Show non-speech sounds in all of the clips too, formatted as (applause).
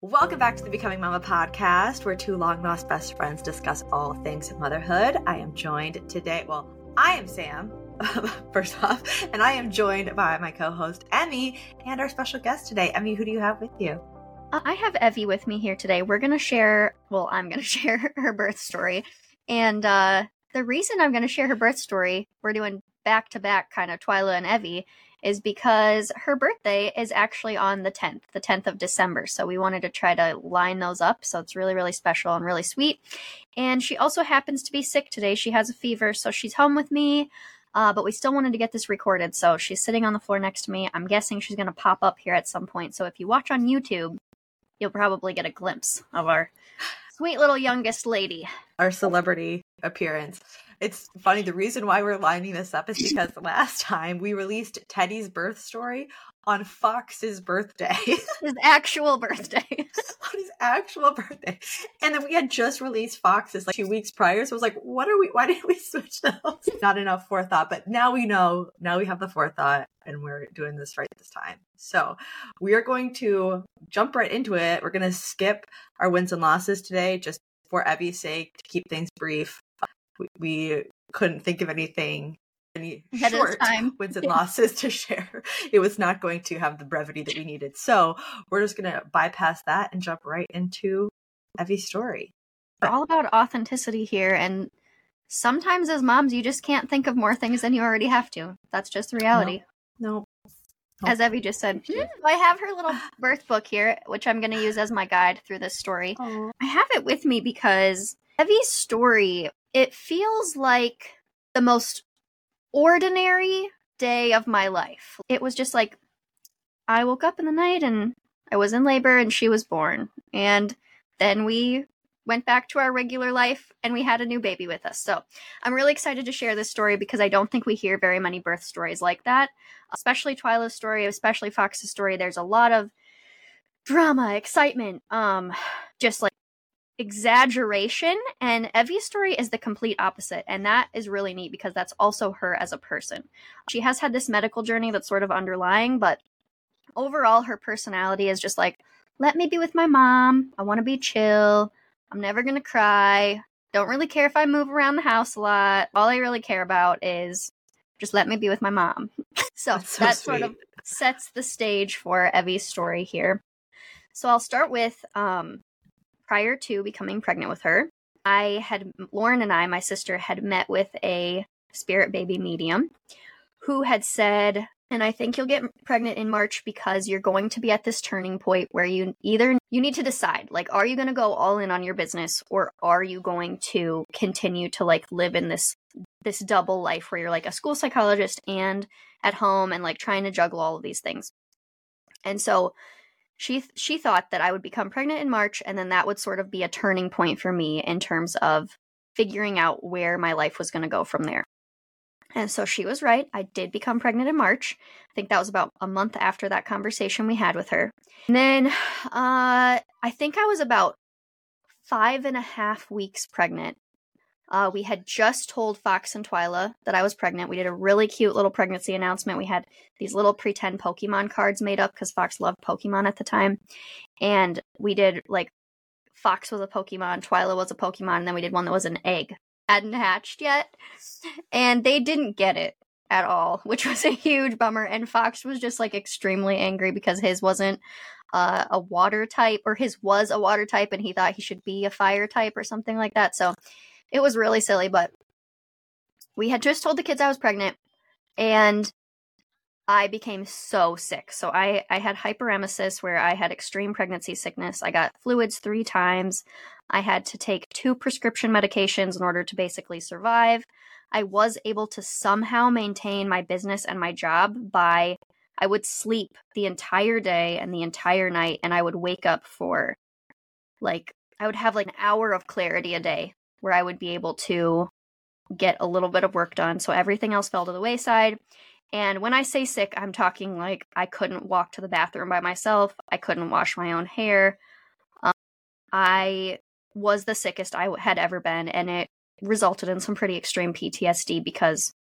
Welcome back to the Becoming Mama podcast, where two long lost best friends discuss all things motherhood. I am joined today. Well, I am Sam, (laughs) first off, and I am joined by my co host, Emmy, and our special guest today. Emmy, who do you have with you? Uh, I have Evie with me here today. We're going to share, well, I'm going (laughs) to share her birth story. And uh, the reason I'm going to share her birth story, we're doing back to back kind of Twyla and Evie, is because her birthday is actually on the 10th, the 10th of December. So we wanted to try to line those up. So it's really, really special and really sweet. And she also happens to be sick today. She has a fever. So she's home with me. Uh, but we still wanted to get this recorded. So she's sitting on the floor next to me. I'm guessing she's going to pop up here at some point. So if you watch on YouTube, you'll probably get a glimpse of our sweet little youngest lady. Our celebrity appearance. It's funny. The reason why we're lining this up is because (laughs) last time we released Teddy's birth story on Fox's birthday. (laughs) his actual birthday. (laughs) on his actual birthday. And then we had just released Fox's like two weeks prior. So I was like, what are we, why did we switch those? Not enough forethought, but now we know, now we have the forethought and we're doing this right this time. So we are going to jump right into it. We're going to skip our wins and losses today just for Evie's sake to keep things brief we, we couldn't think of anything any short wins and (laughs) losses to share. (laughs) It was not going to have the brevity that we needed. So we're just going to bypass that and jump right into Evie's story. We're all about authenticity here. And sometimes as moms, you just can't think of more things than you already have to. That's just the reality. No. no. As Evie just said, hmm, I have her little birth book here, which I'm going to use as my guide through this story. Aww. I have it with me because Evie's story it feels like the most ordinary day of my life. It was just like I woke up in the night and I was in labor and she was born. And then we went back to our regular life and we had a new baby with us. So I'm really excited to share this story because I don't think we hear very many birth stories like that, especially Twyla's story, especially Fox's story. There's a lot of drama, excitement, um, just like exaggeration and Evie's story is the complete opposite and that is really neat because that's also her as a person. She has had this medical journey that's sort of underlying but overall her personality is just like let me be with my mom. I want to be chill. I'm never going to cry. Don't really care if I move around the house a lot. All I really care about is just let me be with my mom. (laughs) so, so that sweet. sort of sets the stage for Evie's story here. So I'll start with um, prior to becoming pregnant with her, I had, Lauren and I, my sister, had met with a spirit baby medium who had said, and I think you'll get pregnant in March because you're going to be at this turning point where you either you need to decide like are you going to go all in on your business or are you going to continue to like live in this this double life where you're like a school psychologist and at home and like trying to juggle all of these things. And so she she thought that I would become pregnant in March and then that would sort of be a turning point for me in terms of figuring out where my life was going to go from there. And so she was right. I did become pregnant in March. I think that was about a month after that conversation we had with her. And then uh, I think I was about five and a half weeks pregnant uh, we had just told Fox and Twyla that I was pregnant. We did a really cute little pregnancy announcement. We had these little pretend Pokemon cards made up because Fox loved Pokemon at the time. And we did like Fox was a Pokemon, Twyla was a Pokemon, and then we did one that was an egg. Hadn't hatched yet. And they didn't get it at all, (laughs) which was a huge bummer. And Fox was just like extremely angry because his wasn't uh, a water type, or his was a water type, and he thought he should be a fire type or something like that. So it was really silly, but we had just told the kids I was pregnant and I became so sick. So I, I had hyperemesis where I had extreme pregnancy sickness. I got fluids three times. I had to take two prescription medications in order to basically survive. I was able to somehow maintain my business and my job by I would sleep the entire day and the entire night and I would wake up for like I would have like an hour of clarity a day where I would be able to get a little bit of work done. So everything else fell to the wayside. And when I say sick, I'm talking like I couldn't walk to the bathroom by myself, I couldn't wash my own hair. Um, I was the sickest I had ever been, and it resulted in some pretty extreme PTSD because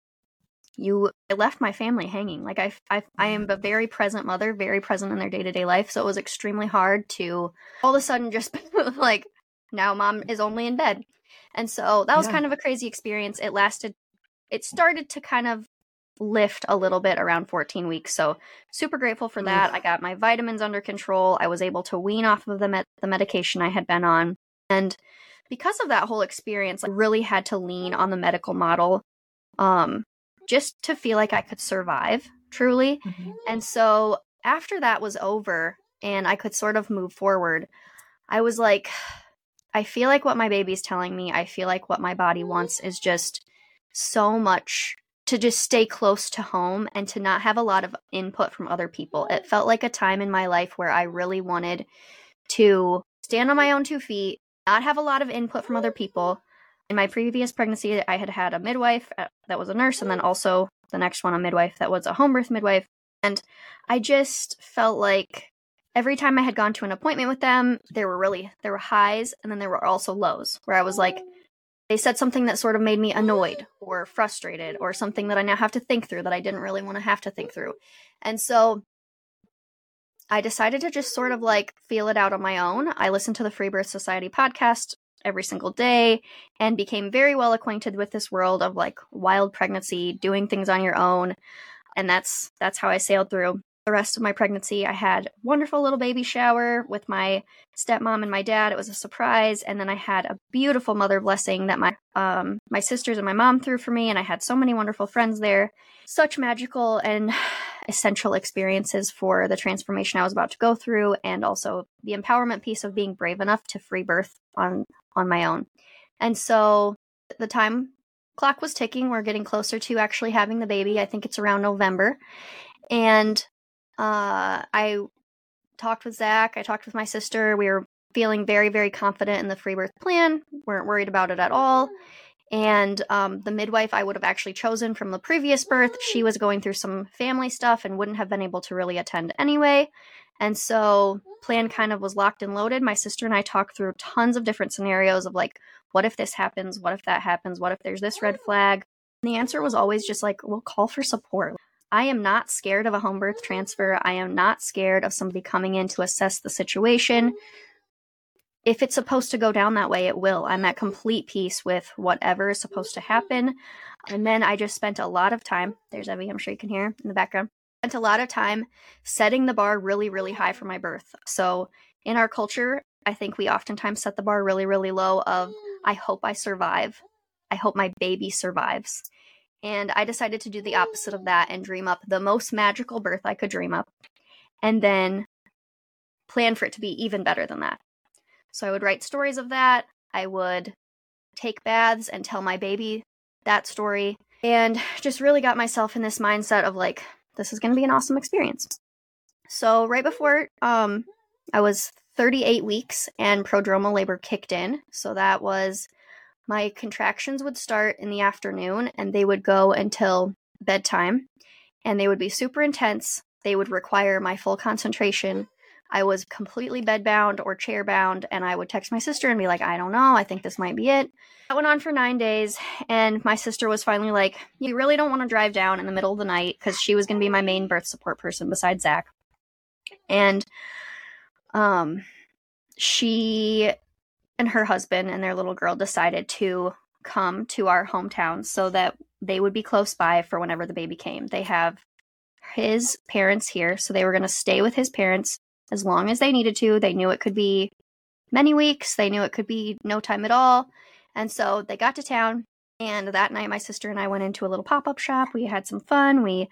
you I left my family hanging. Like I, I, I am a very present mother, very present in their day to day life. So it was extremely hard to all of a sudden just (laughs) like now mom is only in bed. And so that was yeah. kind of a crazy experience. It lasted, it started to kind of lift a little bit around 14 weeks. So super grateful for that. I got my vitamins under control. I was able to wean off of the med- the medication I had been on. And because of that whole experience, I really had to lean on the medical model um just to feel like I could survive truly. Mm-hmm. And so after that was over and I could sort of move forward, I was like I feel like what my baby's telling me, I feel like what my body wants is just so much to just stay close to home and to not have a lot of input from other people. It felt like a time in my life where I really wanted to stand on my own two feet, not have a lot of input from other people. In my previous pregnancy, I had had a midwife uh, that was a nurse, and then also the next one, a midwife that was a home birth midwife. And I just felt like every time I had gone to an appointment with them, there were really there were highs and then there were also lows where I was like, oh. they said something that sort of made me annoyed or frustrated or something that I now have to think through that I didn't really want to have to think through. And so I decided to just sort of like feel it out on my own. I listened to the Free Birth Society podcast every single day and became very well acquainted with this world of like wild pregnancy, doing things on your own. And that's that's how I sailed through the rest of my pregnancy. I had wonderful little baby shower with my stepmom and my dad. It was a surprise, and then I had a beautiful mother blessing that my um, my sisters and my mom threw for me, and I had so many wonderful friends there. Such magical and (sighs) essential experiences for the transformation I was about to go through, and also the empowerment piece of being brave enough to free birth on on my own. And so the time clock was ticking. We're getting closer to actually having the baby. I think it's around November. And uh, I talked with Zach. I talked with my sister. We were feeling very, very confident in the free birth plan. weren't worried about it at all. And um, the midwife I would have actually chosen from the previous birth, she was going through some family stuff and wouldn't have been able to really attend anyway. And so plan kind of was locked and loaded. My sister and I talked through tons of different scenarios of like, what if this happens? What if that happens? What if there's this red flag? And the answer was always just like, we'll call for support. I am not scared of a home birth transfer. I am not scared of somebody coming in to assess the situation. If it's supposed to go down that way, it will. I'm at complete peace with whatever is supposed to happen. And then I just spent a lot of time. There's Evie, I'm sure you can hear in the background. Spent a lot of time setting the bar really, really high for my birth. So in our culture, I think we oftentimes set the bar really, really low of I hope I survive. I hope my baby survives. And I decided to do the opposite of that and dream up the most magical birth I could dream up. And then plan for it to be even better than that. So I would write stories of that. I would take baths and tell my baby that story. And just really got myself in this mindset of like, this is going to be an awesome experience. So right before um, I was 38 weeks and prodromal labor kicked in. So that was my contractions would start in the afternoon and they would go until bedtime and they would be super intense. They would require my full concentration. I was completely bedbound or chair bound, and I would text my sister and be like, I don't know, I think this might be it. That went on for nine days, and my sister was finally like, You really don't want to drive down in the middle of the night because she was going to be my main birth support person besides Zach. And um, she and her husband and their little girl decided to come to our hometown so that they would be close by for whenever the baby came. They have his parents here, so they were going to stay with his parents as long as they needed to. They knew it could be many weeks, they knew it could be no time at all. And so they got to town, and that night, my sister and I went into a little pop up shop. We had some fun. We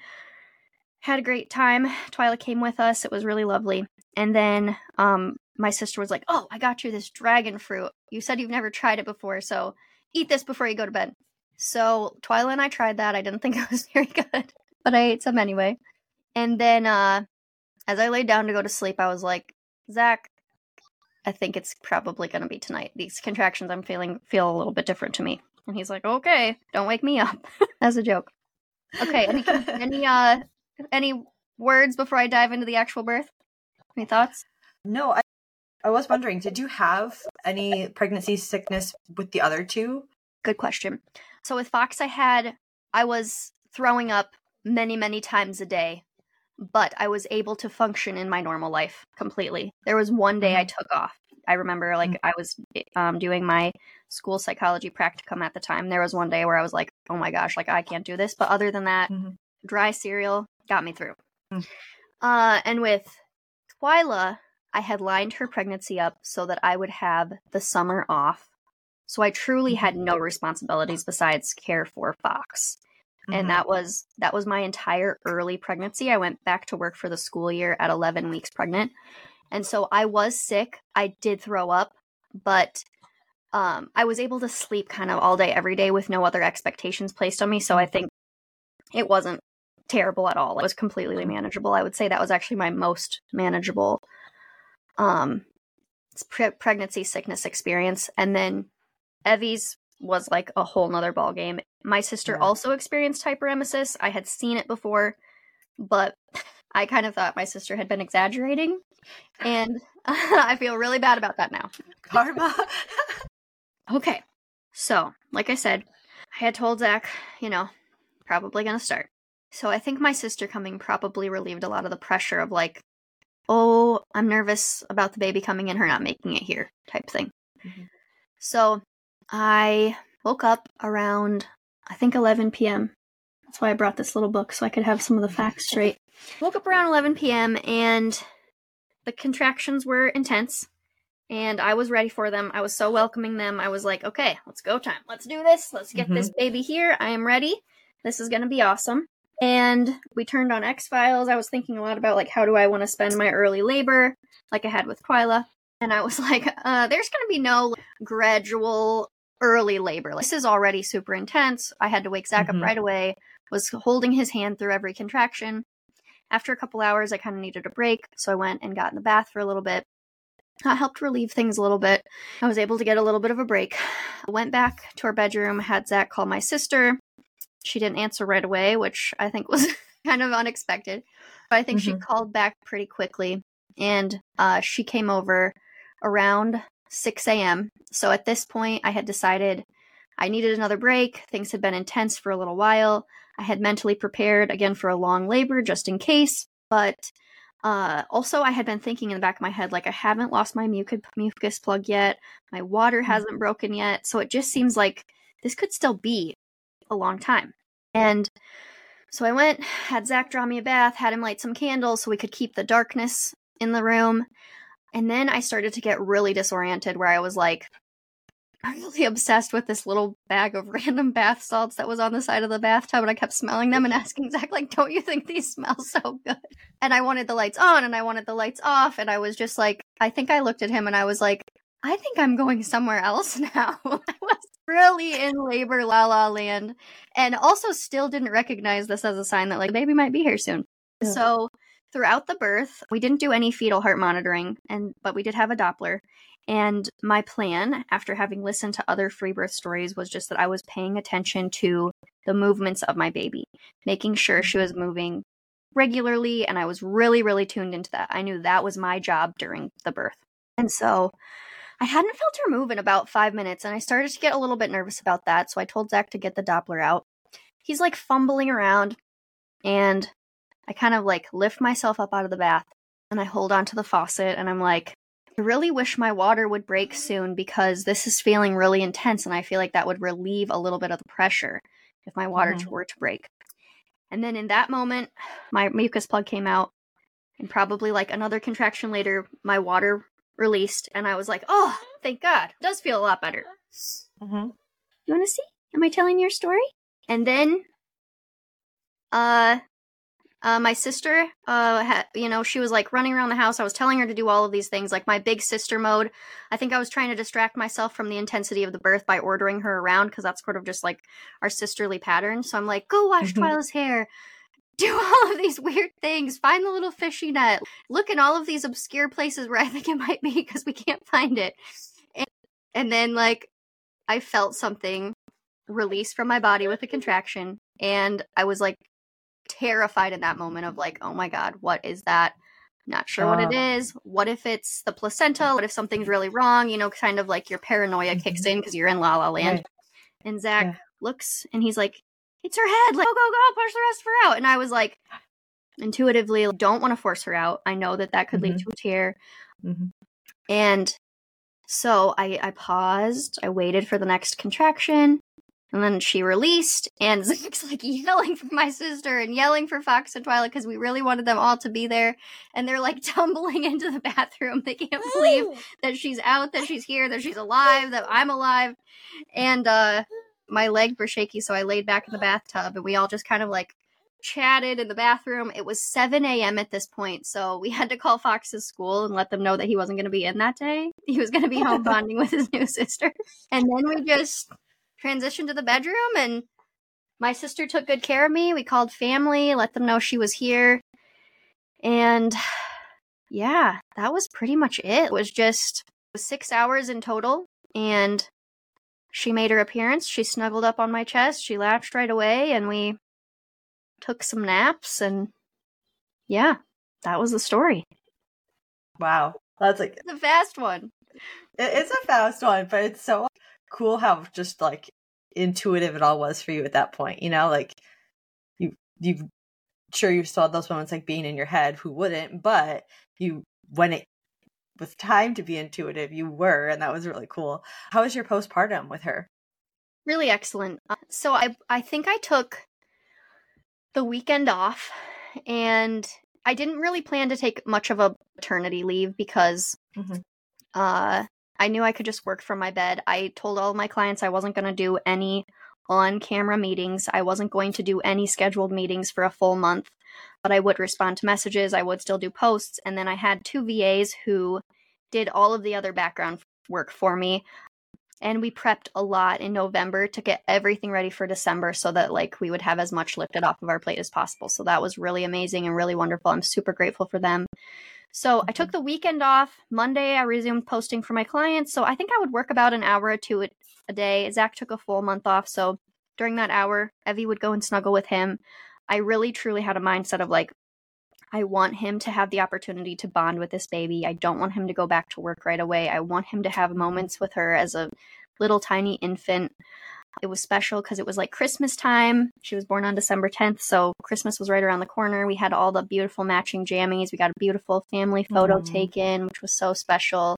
had a great time. Twyla came with us. It was really lovely. And then um, my sister was like, Oh, I got you this dragon fruit. You said you've never tried it before, so eat this before you go to bed. So Twyla and I tried that. I didn't (laughs) think it was very good, but I ate some anyway. And then uh, as I laid down to go to sleep, I was like, Zach, I think it's probably going to be tonight. These contractions I'm feeling feel a little bit different to me. And he's like, okay, don't wake me up. (laughs) As a joke. Okay, any any uh any words before I dive into the actual birth? Any thoughts? No, I was wondering, did you have any pregnancy sickness with the other two? Good question. So with Fox, I had, I was throwing up many, many times a day, but I was able to function in my normal life completely. There was one day I Mhm. took off. I remember like I was um, doing my school psychology practicum at the time. There was one day where I was like, oh my gosh, like I can't do this. But other than that, Mhm. dry cereal got me through. Mm. Uh, and with Twyla, I had lined her pregnancy up so that I would have the summer off. So I truly had no responsibilities besides care for Fox. Mhm. And that was that was my entire early pregnancy. I went back to work for the school year at 11 weeks pregnant. And so I was sick. I did throw up, but um, I was able to sleep kind of all day every day with no other expectations placed on me. So I think it wasn't terrible at all. It was completely manageable. I would say that was actually my most manageable um pre- pregnancy sickness experience. And then Evie's was like a whole nother ball game. My sister Yeah. also experienced hyperemesis. I had seen it before, but (laughs) I kind of thought my sister had been exaggerating. And (laughs) I feel really bad about that now. Karma. (laughs) Okay. So, like I said, I had told Zach, you know, probably gonna start. So I think my sister coming probably relieved a lot of the pressure of like, oh, I'm nervous about the baby coming in, her not making it here type thing. Mhm. So I woke up around, I think 11 p.m. That's why I brought this little book so I could have some of the facts (laughs) straight. Woke up around 11 p.m. and the contractions were intense and I was ready for them. I was so welcoming them. I was like, okay, let's go time. Let's do this. Let's get this baby here. I am ready. This is going to be awesome. And we turned on X Files. I was thinking a lot about like how do I want to spend my early labor, like I had with Twyla. And I was (laughs) like, uh, there's going to be no gradual early labor. Like, this is already super intense. I had to wake Zach Mhm. up right away. Was holding his hand through every contraction. After a couple hours, I kind of needed a break, so I went and got in the bath for a little bit. That helped relieve things a little bit. I was able to get a little bit of a break. I (sighs) went back to our bedroom, had Zach call my sister. She didn't answer right away, which I think was (laughs) kind of unexpected. But I think she Mhm. called back pretty quickly. And uh, she came over around 6 a.m. So at this point, I had decided I needed another break. Things had been intense for a little while. I had mentally prepared again for a long labor just in case. But uh, also, I had been thinking in the back of my head, like, I haven't lost my mucus, mucus plug yet. My water hasn't broken yet. So it just seems like this could still be a long time. And so I went, had Zach draw me a bath, had him light some candles so we could keep the darkness in the room. And then I started to get really disoriented where I was like, I'm (laughs) really obsessed with this little bag of (laughs) random bath salts that was on the side of the bathtub, and I kept smelling them and (laughs) asking Zach, like, don't you think these smell so good? And I wanted the lights on and I wanted the lights off, and I was just like, I think I looked at him and I was like, I think I'm going somewhere else now. I was really in labor la la land, and also still didn't recognize this as a sign that like baby might be here soon. Yeah. So throughout the birth, we didn't do any fetal heart monitoring, and but we did have a Doppler. And my plan, after having listened to other free birth stories, was just that I was paying attention to the movements of my baby, making sure she was moving regularly. And I was really, really tuned into that. I knew that was my job during the birth. And so I hadn't felt her move in about five minutes, and I started to get a little bit nervous about that. So I told Zach to get the Doppler out. He's like fumbling around, and I kind of like lift myself up out of the bath and I hold onto the faucet, and I'm like, I really wish my water would break soon because this is feeling really intense and I feel like that would relieve a little bit of the pressure if my water Mhm. were to break. And then in that moment, my mucus plug came out and probably like another contraction later, my water released and I was like, "Oh, thank God. It does feel a lot better." Mhm. You want to see? Am I telling your story? And then uh uh, my sister, uh, ha- you know, she was like running around the house. I was telling her to do all of these things, like my big sister mode. I think I was trying to distract myself from the intensity of the birth by ordering her around because that's sort of just like our sisterly pattern. So I'm like, go wash Mhm. Twyla's hair, do (laughs) all of these weird things, find the little fishy net, look in all of these obscure places where I think it might be because we can't find it. And, and then, like, I felt something release from my body with a contraction, and I was like terrified in that moment of like, oh my god, what is that? Not sure what it Oh. What if it's the placenta? What if something's really wrong? You know, kind of like your paranoia kicks mm-hmm. in because you're in La La Land. Right. And Zach Yeah. looks and he's like, it's her head. Like, go, go, go, push the rest of her out. And I was like, intuitively, don't want to force her out. I know that that could mm-hmm. lead to a tear. Mm-hmm. And so I, I paused. I waited for the next contraction. And then she released, and (laughs) Zach's like yelling for my sister and yelling for Fox and Twyla because we really wanted them all to be there. And they're like (laughs) tumbling into the bathroom. They can't believe that she's out, that she's here, that she's alive, that I'm alive. And uh, my legs were shaky, so I laid back in the bathtub, and we all just kind of like chatted in the bathroom. It was 7 a.m. at this point, so we had to call Fox's school and let them know that he wasn't going to be in that day. (laughs) He was going to be home (laughs) bonding with his new sister. And then we just transitioned to the bedroom and my sister took good care of me. We called family, let them know she was here. And (sighs) yeah, that was pretty much it. It was just 6 hours in total and she made her appearance. She snuggled up on my chest. She latched right away and we took some naps and yeah, that was the story. Wow. That's like the fast one. It's a fast one, but it's so cool how just like intuitive it all was for you at that point. You know, like you you sure you saw those moments like being in your head, who wouldn't, but you when it was time to be intuitive, you were, and that was really cool. How was your postpartum with her? Really excellent. Uh, so I I think I took the weekend off and I didn't really plan to take much of a maternity leave because mm-hmm. uh I knew I could just work from my bed. I told all my clients I wasn't going to do any on camera meetings. I wasn't going to do any scheduled meetings for a full month, but I would respond to messages. I would still do posts. And then I had two VAs who did all of the other background work for me. And we prepped a lot in November to get everything ready for December so that like we would have as much lifted off of our plate as possible. So that was really amazing and really wonderful. I'm super grateful for them. So I took the weekend off. Monday, I resumed posting for my clients. So I think I would work about an hour or two a day. Zach took a full month off. So during that hour, Evie would go and snuggle with him. I really truly had a mindset of like, I want him to have the opportunity to bond with this baby. I don't want him to go back to work right away. I want him to have moments with her as a little tiny infant. It was special because it was like Christmas time. She was born on December 10th, so Christmas was right around the corner. We had all the beautiful matching jammies. We got a beautiful family photo mm. taken, which was so special.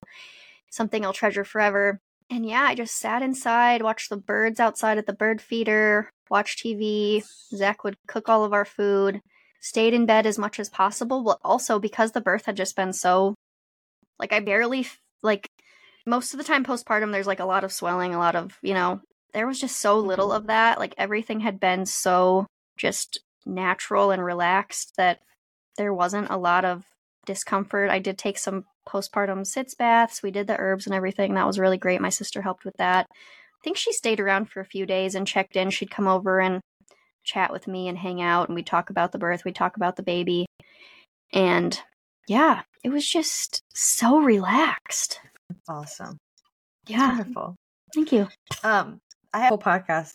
Something I'll treasure forever. And yeah, I just sat inside, watched the birds outside at the bird feeder, watched TV. Zach would cook all of our food, stayed in bed as much as possible. But also because the birth had just been so, like, I barely, like, most of the time postpartum, there's like a lot of swelling, a lot of, you know, there was just so little mm-hmm. of that. Like everything had been so just natural and relaxed that there wasn't a lot of discomfort. I did take some postpartum sitz baths. We did the herbs and everything. That was really great. My sister helped with that. I think she stayed around for a few days and checked in. She'd come over and chat with me and hang out and we'd talk about the birth, we'd talk about the baby. And yeah, it was just so relaxed. Awesome. Yeah. Wonderful. Thank you. Um I have a podcast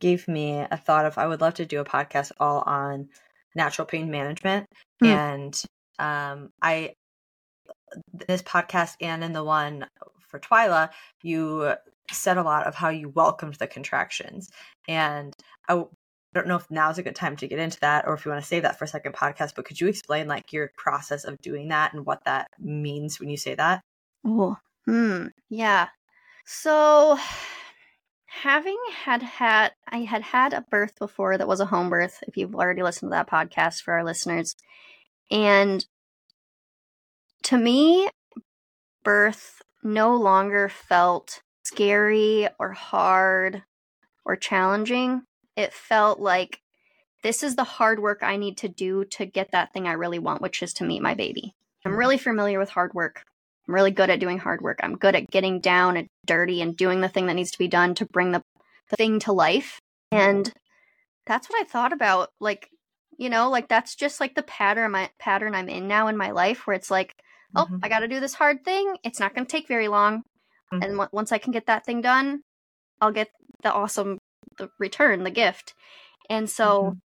gave me a thought of I would love to do a podcast all on natural pain management. Mm. And um, I this podcast and in the one for Twyla, you said a lot of how you welcomed the contractions. And I don't know if now's a good time to get into that or if you want to save that for a second podcast, but could you explain like your process of doing that and what that means when you say that? Oh, hmm. Yeah. So having had had I had had a birth before that was a home birth. If you've already listened to that podcast for our listeners, and to me, birth no longer felt scary or hard or challenging. It felt like this is the hard work I need to do to get that thing I really want, which is to meet my baby. I'm mm-hmm. really familiar with hard work. I'm really good at doing hard work. I'm good at getting down and dirty and doing the thing that needs to be done to bring the, the thing to life. Mm-hmm. And that's what I thought about. Like, you know, like that's just like the pattern my pattern I'm in now in my life where it's like, oh, mm-hmm. I got to do this hard thing. It's not going to take very long. Mm-hmm. And w- once I can get that thing done, I'll get the awesome the return, the gift. And so mm-hmm.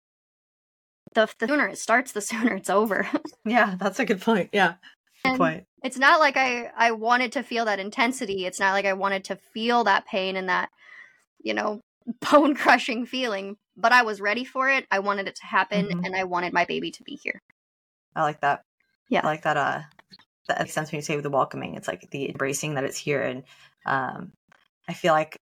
the, the sooner it starts, the (laughs) sooner it's over. yeah, that's a good point. Yeah. Good point it's not like I I wanted to feel that intensity. It's not like I wanted to feel that pain and that you know (laughs) bone crushing feeling. but I was ready for it. I wanted it to happen Mhm. and I wanted my baby to be here. I like that. Yeah. I like that. Uh, that makes sense when you say with the welcoming. It's like the embracing that it's here, and um, I feel like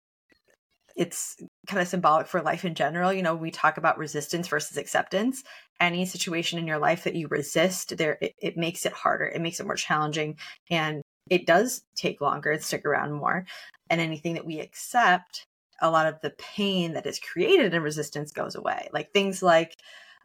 it's kind of symbolic for life in general. You know, we talk about resistance versus acceptance. Any situation in your life that you resist, there it, it makes it harder. It makes it more challenging, and it does take longer and stick around more. And anything that we accept, a lot of the pain that is created in resistance goes away. Like things like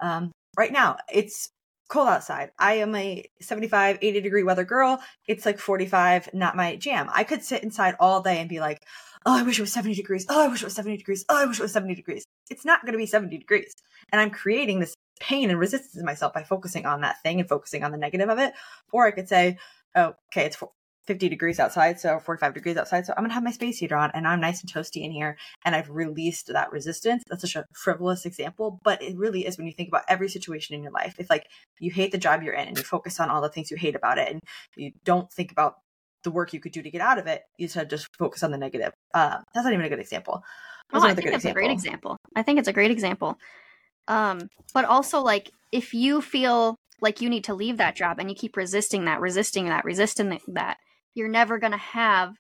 um, right now, it's cold outside. I am a 75, 80 degree weather girl. It's like 45, not my jam. I could sit inside all day and be like, oh, I wish it was 70 degrees. Oh, I wish it was 70 degrees. Oh, I wish it was 70 degrees. It's not going to be 70 degrees. And I'm creating this pain and resistance in myself by focusing on that thing and focusing on the negative of it. Or I could say, oh, okay, it's 50 degrees outside, so 45 degrees outside. So I'm gonna have my space heater on and I'm nice and toasty in here. And I've released that resistance. That's such a frivolous example, but it really is when you think about every situation in your life. If like you hate the job you're in and you focus on all the things you hate about it and you don't think about the work you could do to get out of it, you should just focus on the negative. Uh, that's not even a good example. Oh, I think good that's a great example. I think it's a great example. Um, but also like if you feel like you need to leave that job and you keep resisting that, resisting that, resisting that, you're never gonna have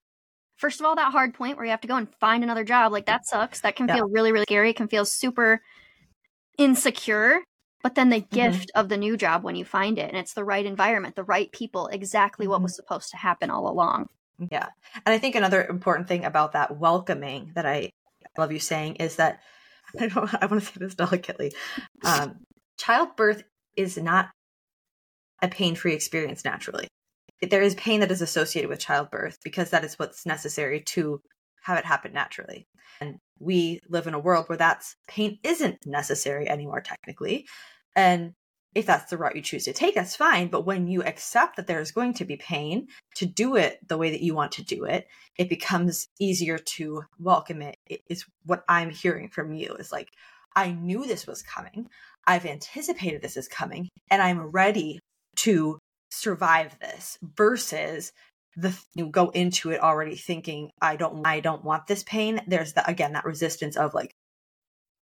first of all that hard point where you have to go and find another job. Like that sucks. That can Yeah. feel really, really scary. It can feel super insecure. But then the Mm-hmm. gift of the new job when you find it and it's the right environment, the right people, exactly what Mhm. was supposed to happen all along. Yeah. And I think another important thing about that welcoming that I love you saying is that (laughs) I don't I want to say this delicately. Um, childbirth is not a pain-free experience naturally. There is pain that is associated with childbirth because that is what's necessary to have it happen naturally. And we live in a world where that's pain isn't necessary anymore technically. And if that's the route you choose to take, that's fine. But when you accept that there's going to be pain to do it the way that you want to do it, it becomes easier to welcome it. It is what I'm hearing from you is like, I knew this was coming. I've anticipated this is coming and I'm ready to survive this versus the you go into it already thinking I don't I don't want this pain. There's that again that resistance of like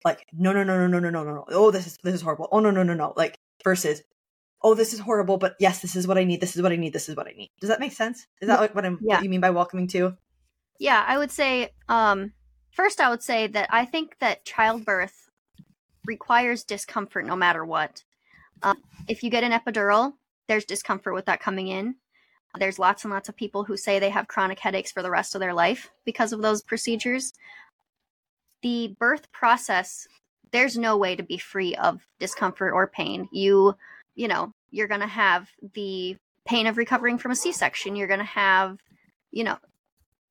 like no no no no no no no no no oh this is this is horrible oh no no no no like versus oh this is horrible but yes this is what I need this is what I need this is what I need. Does that make sense? Is that like what I'm Yeah. what you mean by welcoming too? Yeah, I would say um first I would say that I think that childbirth requires discomfort no matter what. Um, if you get an epidural, there's discomfort with that coming in. There's lots and lots of people who say they have chronic headaches for the rest of their life because of those procedures. The birth process, there's no way to be free of discomfort or pain. You, you know, you're going to have the pain of recovering from a C-section. You're going to have, you know,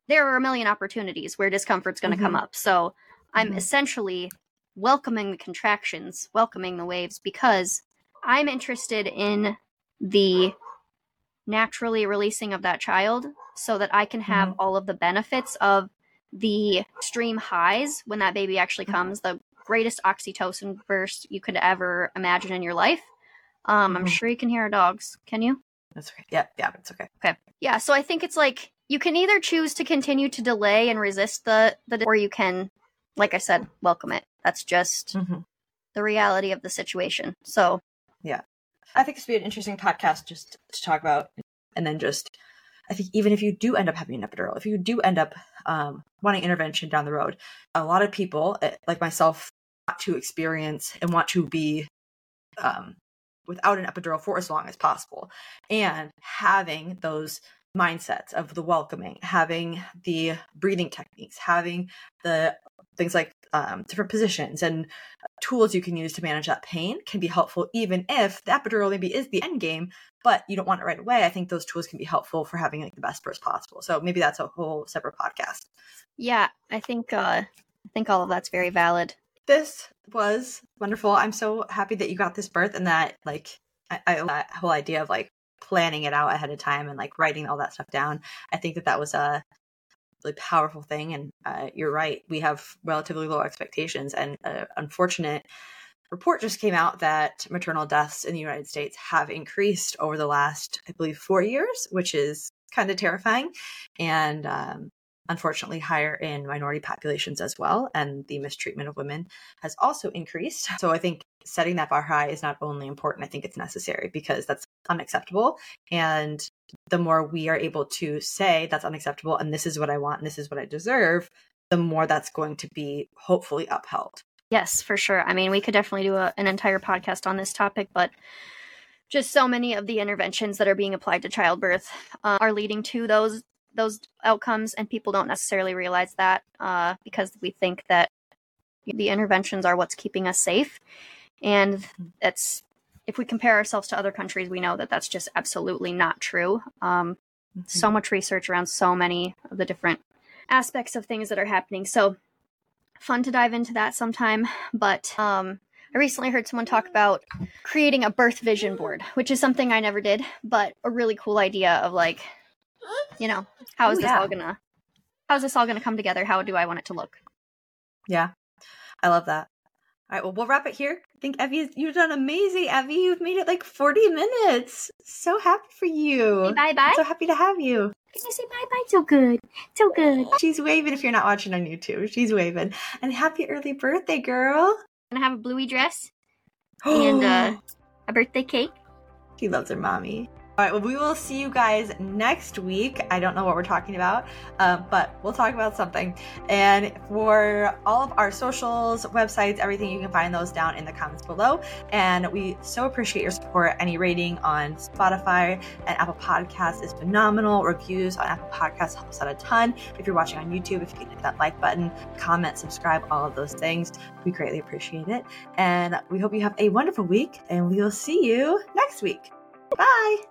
there are a million opportunities where discomfort's going to come up. So I'm Mhm. essentially welcoming the contractions, welcoming the waves because I'm interested in the naturally releasing of that child so that I can have all of the benefits of the extreme highs when that baby actually Mhm. comes, the greatest oxytocin burst you could ever imagine in your life. Um, I'm Mhm. sure you can hear our dogs. Can you? That's okay. Yeah, yeah, it's okay. Okay. Yeah, so I think it's like you can either choose to continue to delay and resist the the or you can like I said, welcome it. That's just Mhm. the reality of the situation. So, I think this would be an interesting podcast just to talk about. And then just, I think even if you do end up having an epidural, if you do end up um, wanting intervention down the road, a lot of people, eh, like myself, want to experience and want to be um, without an epidural for as long as possible. And having those mindsets of the welcoming, having the breathing techniques, having the things like um, different positions and tools you can use to manage that pain can be helpful, even if the epidural maybe is the end game, but you don't want it right away. I think those tools can be helpful for having like the best birth possible. So maybe that's a whole separate podcast. yeah, I think uh I think all of that's very valid. This was wonderful. I'm so happy that you got this birth and that like I, I that whole idea of like planning it out ahead of time and like writing all that stuff down. I think that that was a really powerful thing. And uh, you're right. We have relatively low expectations and uh, unfortunate report just came out that maternal deaths in the United States have increased over the last, I believe, four years, which is kind of terrifying. And um, unfortunately higher in minority populations as well. And the mistreatment of women has also increased. So I think setting that bar high is not only important, I think it's necessary because that's unacceptable. And the more we are able to say that's unacceptable and this is what I want and this is what I deserve, the more that's going to be hopefully upheld. Yes, for sure. I mean, we could definitely do a, an entire podcast on this topic, but just so many of the interventions that are being applied to childbirth uh, are leading to those those outcomes, and people don't necessarily realize that uh, because we think that the interventions are what's keeping us safe, and that's if we compare ourselves to other countries, we know that that's just absolutely not true. Um, mm-hmm. So much research around so many of the different aspects of things that are happening. So fun to dive into that sometime. But um, I recently heard someone talk about creating a birth vision board, which is something I never did, but a really cool idea of like, you know, how is Ooh, this yeah. all gonna, how is this all gonna come together? How do I want it to look? Yeah, I love that. All right, well, we'll wrap it here. I think Evie, you've done amazing, Evie. You've made it like 40 minutes. So happy for you. Bye bye. So happy to have you. Can you say bye bye? So good. So good. She's waving if you're not watching on YouTube. She's waving. And happy early birthday, girl. Gonna have a bluey dress (gasps) and uh, a birthday cake. She loves her mommy. All right, well, we will see you guys next week. I don't know what we're talking about, uh, but we'll talk about something. And for all of our socials, websites, everything, you can find those down in the comments below. And we so appreciate your support. Any rating on Spotify and Apple Podcasts is phenomenal. Reviews on Apple Podcasts helps out a ton. If you're watching on YouTube, if you can hit that like button, comment, subscribe, all of those things, we greatly appreciate it. And we hope you have a wonderful week, and we will see you next week. Bye.